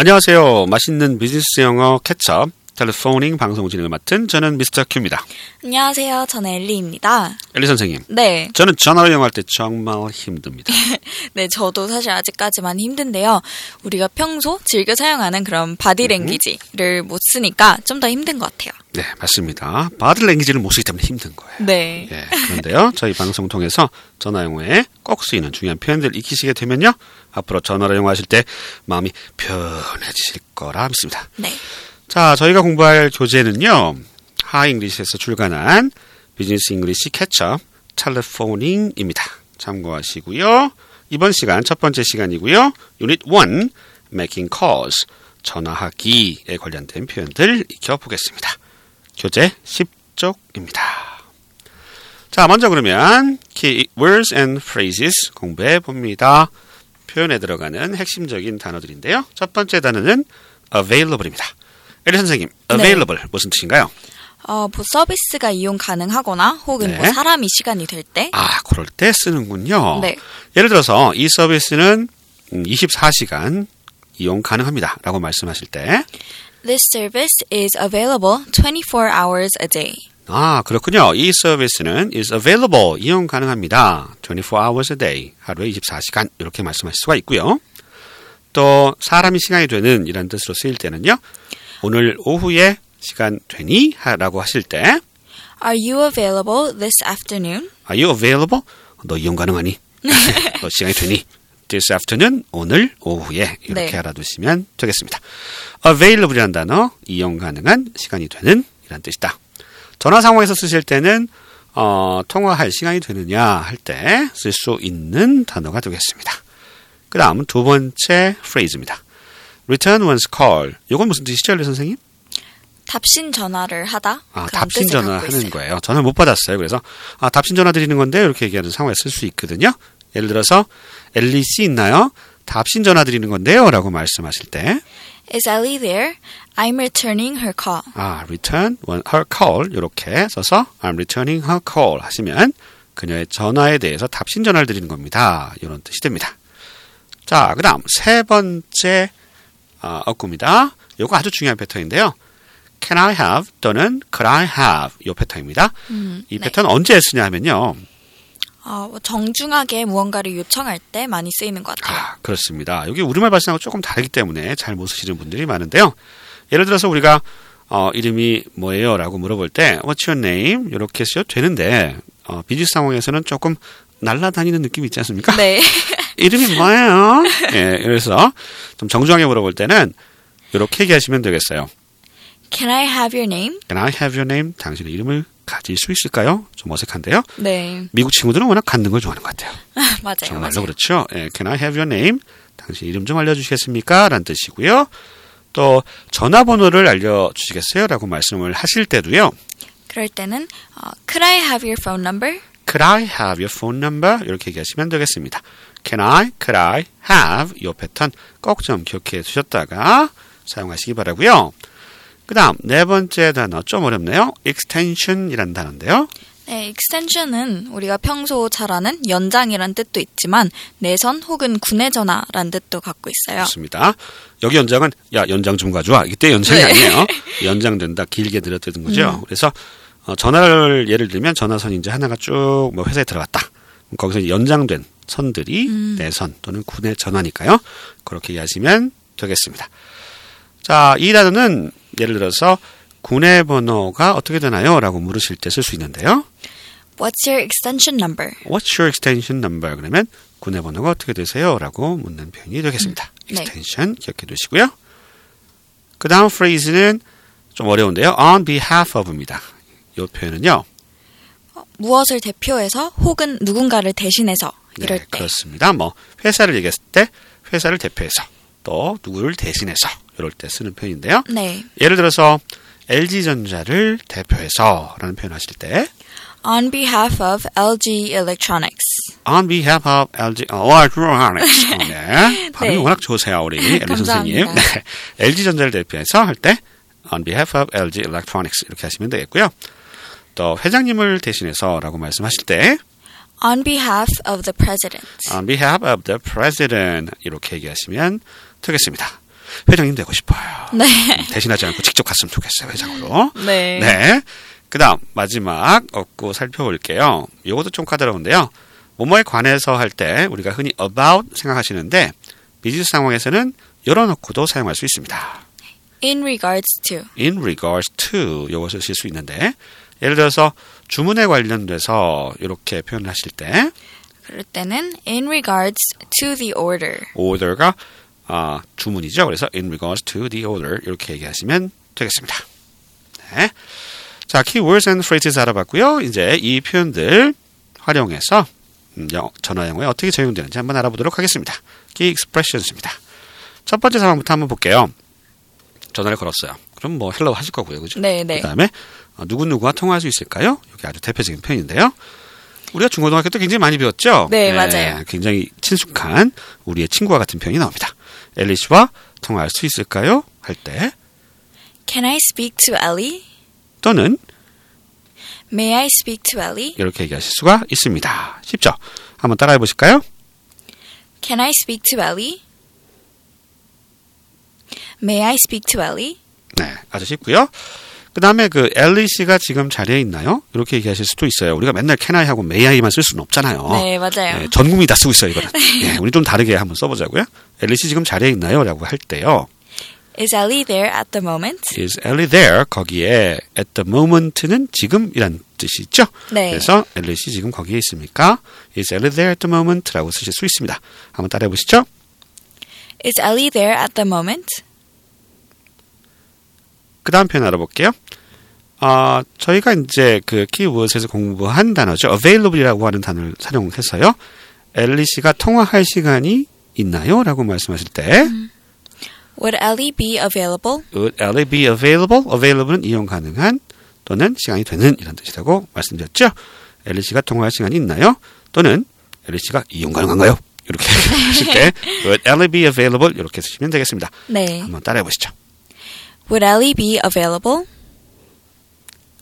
안녕하세요. 맛있는 비즈니스 영어 Catch Up Telephoning 방송 진행을 맡은 저는 미스터 큐입니다. 안녕하세요. 저는 엘리입니다. 엘리 선생님. 네. 저는 전화로 영어할 때 정말 힘듭니다. 네, 저도 사실 아직까지만 힘든데요. 우리가 평소 즐겨 사용하는 그런 바디랭귀지를 못 쓰니까 좀 더 힘든 것 같아요. 네, 맞습니다. 바디 랭귀지를 못 쓰기 때문에 힘든 거예요. 네. 예, 그런데요, 저희 방송 통해서 전화 영어에 꼭 쓰이는 중요한 표현들 익히시게 되면요, 앞으로 전화로 영어하실 때 마음이 편해지실 거라 믿습니다. 네. 자, 저희가 공부할 교재는요, Hi English에서 출간한 Business English Catch Up Telephoning입니다. 참고하시고요. 이번 시간 첫 번째 시간이고요. 유닛 1 making calls 전화하기에 관련된 표현들 익혀보겠습니다. 교재 10쪽입니다. 자, 먼저 그러면 key words and phrases 공부해 봅니다. 표현에 들어가는 핵심적인 단어들인데요. 첫 번째 단어는 available입니다. 에리 선생님, available 무슨 뜻인가요? 어, 뭐 서비스가 이용 가능하거나 혹은 뭐 네. 사람이 시간이 될 때. 아, 그럴 때 쓰는군요. 네. 예를 들어서 이 서비스는 음, 24시간 이용 가능합니다. 라고 말씀하실 때, This service is available 24 hours a day. 아, 그렇군요. 이 서비스는 is available, 이용 가능합니다. 24 hours a day, 하루에 24시간 이렇게 말씀하실 수가 있고요. 또 사람이 시간이 되는 이런 뜻으로 쓰일 때는요. 오늘 오후에 시간 되니? 라고 하실 때 Are you available this afternoon? Are you available? 너 이용 가능하니? 너 시간이 되니? This afternoon, 오늘 오후에 이렇게 네. 알아두시면 되겠습니다. available이라는 단어, 이용 가능한 시간이 되는 이란 뜻이다. 전화 상황에서 쓰실 때는 어, 통화할 시간이 되느냐 할 때 쓸 수 있는 단어가 되겠습니다. 그 다음 두 번째 phrase입니다. Return one's call. 이건 무슨 뜻이죠, 리 선생님? 답신 전화를 하다. 아, 답신 전화 하는 있어요. 거예요. 저는 못 받았어요. 그래서 아, 답신 전화 드리는 건데 이렇게 얘기하는 상황에 쓸 수 있거든요. 예를 들어서 엘리 씨 있나요? 답신 전화 드리는 건데요라고 말씀하실 때 Is Ellie there? I'm returning her call. 아, return one her call 이렇게 써서 I'm returning her call 하시면 그녀의 전화에 대해서 답신 전화를 드리는 겁니다. 이런 뜻이 됩니다. 자, 그다음 세 번째 어, 어구입니다. 이거 아주 중요한 패턴인데요. Can I have 또는 Could I have 이 패턴입니다. 음, 이 네. 패턴 언제 쓰냐 하면요. 어, 뭐 정중하게 무언가를 요청할 때 많이 쓰이는 것 같아요. 아, 그렇습니다. 여기 우리말 발성하고 조금 다르기 때문에 잘 못 쓰시는 분들이 많은데요. 예를 들어서 우리가 어, 이름이 뭐예요? 라고 물어볼 때 What's your name? 이렇게 쓰셔도 되는데 어, 비즈니스 상황에서는 조금 날라다니는 느낌이 있지 않습니까? 네. 이름이 뭐예요? 예, 그래서 좀 정중하게 물어볼 때는 이렇게 얘기하시면 되겠어요. Can I have your name? Can I have your name? 당신의 이름을 가질 수 있을까요? 좀 어색한데요. 네. 미국 친구들은 워낙 갖는 걸 좋아하는 것 같아요. 맞아요. 정말로 맞아요. 그렇죠. 예, Can I have your name? 당신 이름 좀 알려주시겠습니까? 라는 뜻이고요. 또 전화번호를 알려주시겠어요? 라고 말씀을 하실 때도요. 그럴 때는 어, Could I have your phone number? Could I have your phone number? 이렇게 얘기하시면 되겠습니다. Can I, could I have 이 패턴 꼭 좀 기억해 두셨다가 사용하시기 바라고요. 그 다음 네 번째 단어 좀 어렵네요. extension이라는 단어인데요. 네, extension은 우리가 평소 잘 아는 연장이란 뜻도 있지만 내선 혹은 구내 전화란 뜻도 갖고 있어요. 좋습니다. 여기 연장은 야 연장 좀 가져와. 이때 연장이 네. 아니에요. 연장된다. 길게 늘어뜨는 거죠. 그래서 어, 전화를 예를 들면 전화선이 이제 하나가 쭉 뭐 회사에 들어갔다. 거기서 연장된 선들이 내선 또는 군의 전화니까요. 그렇게 이해하시면 되겠습니다. 자, 이 단어는 예를 들어서 군의 번호가 어떻게 되나요? 라고 물으실 때 쓸 수 있는데요. What's your extension number? What's your extension number? 그러면 군의 번호가 어떻게 되세요? 라고 묻는 표현이 되겠습니다. 네. extension 기억해 두시고요. 그 다음 phrase는 좀 어려운데요. on behalf of입니다. 이 표현은요. 어, 무엇을 대표해서 혹은 누군가를 대신해서 이럴 네, 때. 그렇습니다. 뭐 회사를 얘기했을 때 회사를 대표해서 또 누구를 대신해서 이럴 때 쓰는 표현인데요. 네. 예를 들어서 LG전자를 대표해서라는 표현 하실 때 On behalf of LG Electronics. on behalf of LG 어, electronics 네. 발음이 네. 워낙 좋으세요 우리 엘리 선생님. 네. LG전자를 대표해서 할 때 on behalf of LG Electronics 이렇게 하시면 되겠고요. 또 회장님을 대신해서라고 말씀하실 때 On behalf of the president. on behalf of the president 이렇게 얘기하시면 되겠습니다. 회장님 되고 싶어요. 네. 대신하지 않고 직접 갔으면 좋겠어요, 회장으로. 네. 네. 그 다음, 마지막 얻고 살펴볼게요. 요것도 좀 까다로운데요. 뭐뭐에 관해서 할 때 우리가 흔히 about 생각하시는데 비즈니스 상황에서는 열어놓고도 사용할 수 있습니다. In regards to. in regards to 요것을 쓸 수 있는데 예를 들어서 주문에 관련돼서 이렇게 표현하실 때 그럴 때는 in regards to the order. order가 아, 주문이죠. 그래서 in regards to the order 이렇게 얘기하시면 되겠습니다. 네. 자, keywords and phrases 알아봤고요. 이제 이 표현들 활용해서 음, 영- 전화 영어에 어떻게 적용되는지 한번 알아보도록 하겠습니다. key expressions입니다. 첫 번째 상황부터 한번 볼게요. 전화를 걸었어요. 그럼 뭐 hello 하실 거고요. 그죠? 네, 네. 그다음에 어, 누구 누구와 통화할 수 있을까요? 이게 아주 대표적인 표현인데요. 우리가 중고등학교 때 굉장히 많이 배웠죠? 네, 맞아요. 굉장히 친숙한 우리의 친구와 같은 표현이 나옵니다. 엘리 씨와 통화할 수 있을까요? 할 때 Can I speak to Ellie? 또는 May I speak to Ellie? 이렇게 얘기하실 수가 있습니다. 쉽죠? 한번 따라해 보실까요? Can I speak to Ellie? May I speak to Ellie? 네, 아주 쉽고요. 그 다음에 그 엘리 씨가 지금 자리에 있나요? 이렇게 얘기하실 수도 있어요. 우리가 맨날 can I 하고 may I만 쓸 수는 없잖아요. 네, 맞아요. 네, 전 국민이 다 쓰고 있어요, 이거는. 네, 우리 좀 다르게 한번 써보자고요. 엘리 씨 지금 자리에 있나요? 라고 할 때요. Is Ellie there at the moment? Is Ellie there? 거기에 at the moment는 지금이란 뜻이 있죠? 네. 그래서 엘리 씨 지금 거기에 있습니까? Is Ellie there at the moment? 라고 쓰실 수 있습니다. 한번 따라해 보시죠. Is Ellie there at the moment? 그 다음 표현 알아볼게요. 아, 저희가 이제 그 키워드에서 공부한 단어죠. available이라고 하는 단어를 사용해서요. 엘리 씨가 통화할 시간이 있나요? 라고 말씀하실 때 Would Ellie be available? would Ellie be available? available는 이용 가능한 또는 시간이 되는 이런 뜻이라고 말씀드렸죠. 엘리 씨가 통화할 시간이 있나요? 또는 엘리 씨가 이용 가능한가요? 이렇게 하실 때 would Ellie be available? 이렇게 쓰시면 되겠습니다. 네. 한번 따라해 보시죠. Would Ellie be available?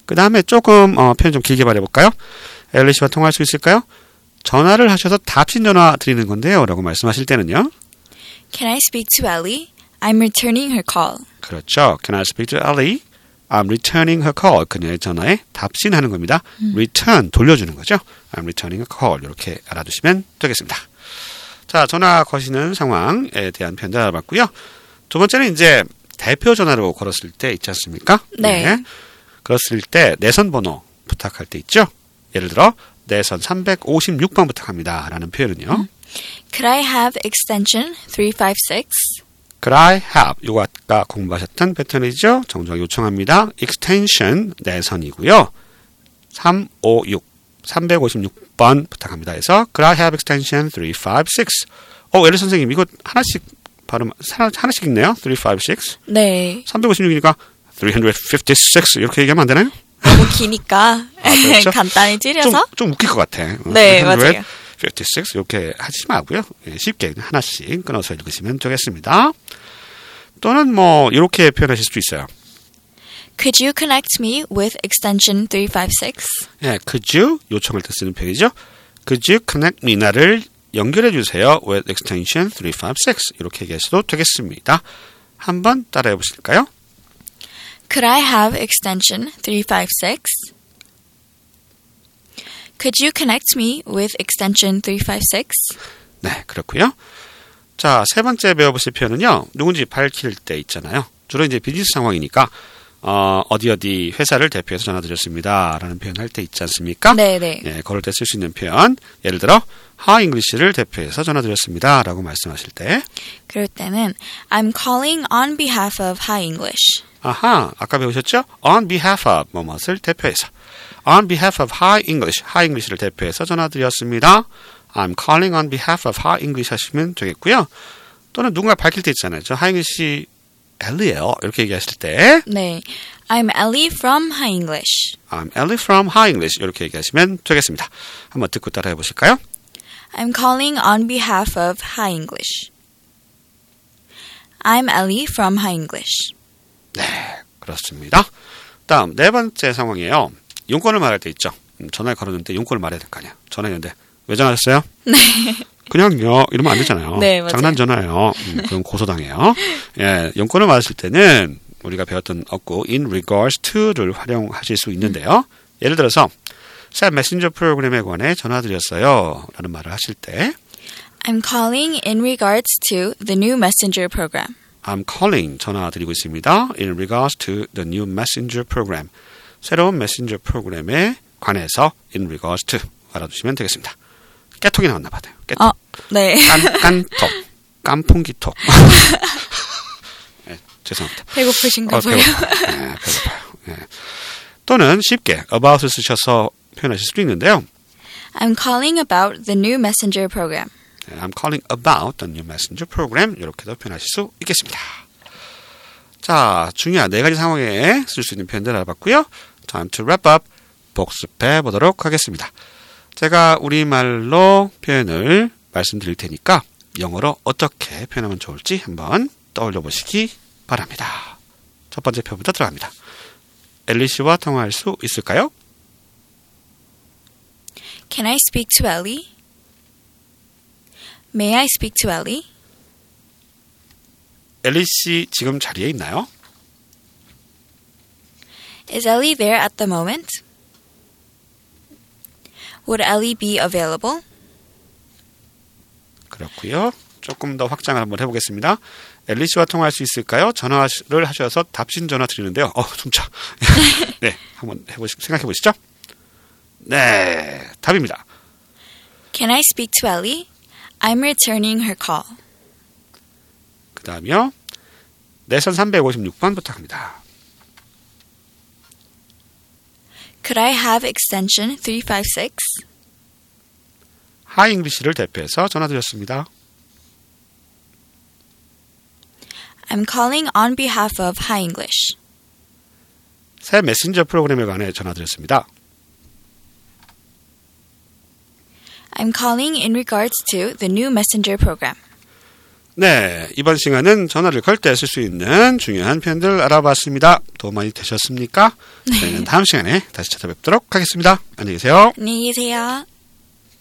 그 다음에 조금 어, 표현 좀 길게 말해볼까요? 엘리 씨와 통화할 수 있을까요? 전화를 하셔서 답신 전화 드리는 건데요. 라고 말씀하실 때는요. Can I speak to Ellie? I'm returning her call. 그렇죠. Can I speak to Ellie? I'm returning her call. 그녀의 전화에 답신하는 겁니다. return, 돌려주는 거죠. I'm returning her call. 이렇게 알아두시면 되겠습니다. 자, 전화 거시는 상황에 대한 표현들 알아봤고요. 두 번째는 이제 대표 전화로 걸었을 때 있지 않습니까? 네. 그랬을 때 내선 번호 부탁할 때 있죠. 예를 들어 내선 356번 부탁합니다. 라는 표현은요. Could I have extension 356? Could I have 요거 아까 공부하셨던 패턴이죠. 정정 요청합니다. extension 내선이고요. 356 356번 부탁합니다. 해서 Could I have extension 356? 어, 엘리 선생님 이거 하나씩 발음 하나, 하나씩 있네요. 356. 네. 356이니까 356 이렇게 얘기하면 안 되나요? 너무 기니까 그렇죠? 간단히 좀, 줄여서 좀 웃길 것 같아. 어, 네, 맞아요. 56 이렇게 하지 말고요. 예, 쉽게 하나씩 끊어서 읽으시면 되겠습니다. 또는 뭐 이렇게 표현하실 수도 있어요. Could you connect me with extension 356? 예, could you 요청할 때 쓰는 표현이죠. Could you connect me 나를 연결해 주세요 with extension 356 이렇게 얘기하셔도 되겠습니다. 한번 따라해 보실까요? Could I have extension 356? Could you connect me with extension 356? 네, 그렇고요. 자, 세 번째 배워보실 표현은요. 누군지 밝힐 때 있잖아요. 주로 이제 비즈니스 상황이니까 어, 어디 어디 회사를 대표해서 전화드렸습니다. 라는 표현 할 때 있지 않습니까? 네, 네. 예, 그럴 때 쓸 수 있는 표현. 예를 들어, Hi English를 대표해서 전화드렸습니다. 라고 말씀하실 때. 그럴 때는 I'm calling on behalf of High English. 아하, 아까 배우셨죠? On behalf of 뭐뭇을 대표해서. On behalf of High English, High English를 대표해서 전화드렸습니다. I'm calling on behalf of High English 하시면 되겠고요. 또는 누군가 밝힐 때 있잖아요. 저 High English 엘리예요. 이렇게 얘기하실 때 네. I'm Ellie from High English. I'm Ellie from High English 이렇게 얘기하시면 되겠습니다. 한번 듣고 따라해 보실까요? I'm calling on behalf of High English. I'm Ellie from High English. 네, 그렇습니다. 다음 네 번째 상황이에요. 용건을 말할 때 있죠. 음, 전화를 걸었는데 용건을 말해야 될 거 아니야. 전화했는데 왜 전화하셨어요? 네. 그냥요. 이러면 안 되잖아요. 네, 맞아요. 장난 전화예요. 음, 그럼 고소당해요. 예, 용건을 받으실 때는 우리가 배웠던 어구 in regards to를 활용하실 수 있는데요. 예를 들어서 새 메신저 프로그램에 관해 전화드렸어요. 라는 말을 하실 때 I'm calling in regards to the new messenger program. I'm calling 전화드리고 있습니다. In regards to the new messenger program. 새로운 메신저 프로그램에 관해서 in regards to 알아두시면 되겠습니다. 깨톡이 나왔나 봐요. 깨톡. 어, 네. 깐, 깐톡. 깐풍기톡. 네, 죄송합니다. 배고프신가 어, 봐요. 배고파요. 네, 배고파요. 네. 또는 쉽게 about을 쓰셔서 표현하실 수도 있는데요. I'm calling about the new messenger program. 네, I'm calling about the new messenger program. 이렇게도 표현하실 수 있겠습니다. 자, 중요한 네 가지 상황에 쓸 수 있는 표현들 알아봤고요. Time to wrap up. 복습해 보도록 하겠습니다. 제가 우리말로 표현을 말씀드릴 테니까 영어로 어떻게 표현하면 좋을지 한번 떠올려 보시기 바랍니다. 첫 번째 표부터 들어갑니다. 엘리 씨와 통화할 수 있을까요? Can I speak to Ellie? May I speak to Ellie? 엘리 씨 지금 자리에 있나요? Is Ellie there at the moment? Would Ellie be available? 그렇고요. 조금 더 확장을 한번 해보겠습니다. 엘리 씨와 통화할 수 있을까요? 전화를 하셔서 답신 전화 드리는데요. 어, 숨차. 네, 한번 해보시, 생각해 보시죠. 네, 답입니다. Can I speak to Ellie? I'm returning her call. 그 다음이요. 내선 356번 부탁합니다. Could I have extension 356? 하이 잉글리시를 대표해서 전화드렸습니다. I'm calling on behalf of High English. 새 메신저 프로그램에 관해 전화드렸습니다. I'm calling in regards to the new messenger program. 네, 이번 시간은 전화를 걸 때 쓸 수 있는 중요한 표현들 알아봤습니다. 도움 많이 되셨습니까? 저희는 다음 시간에 다시 찾아뵙도록 하겠습니다. 안녕히 계세요. 안녕히 계세요.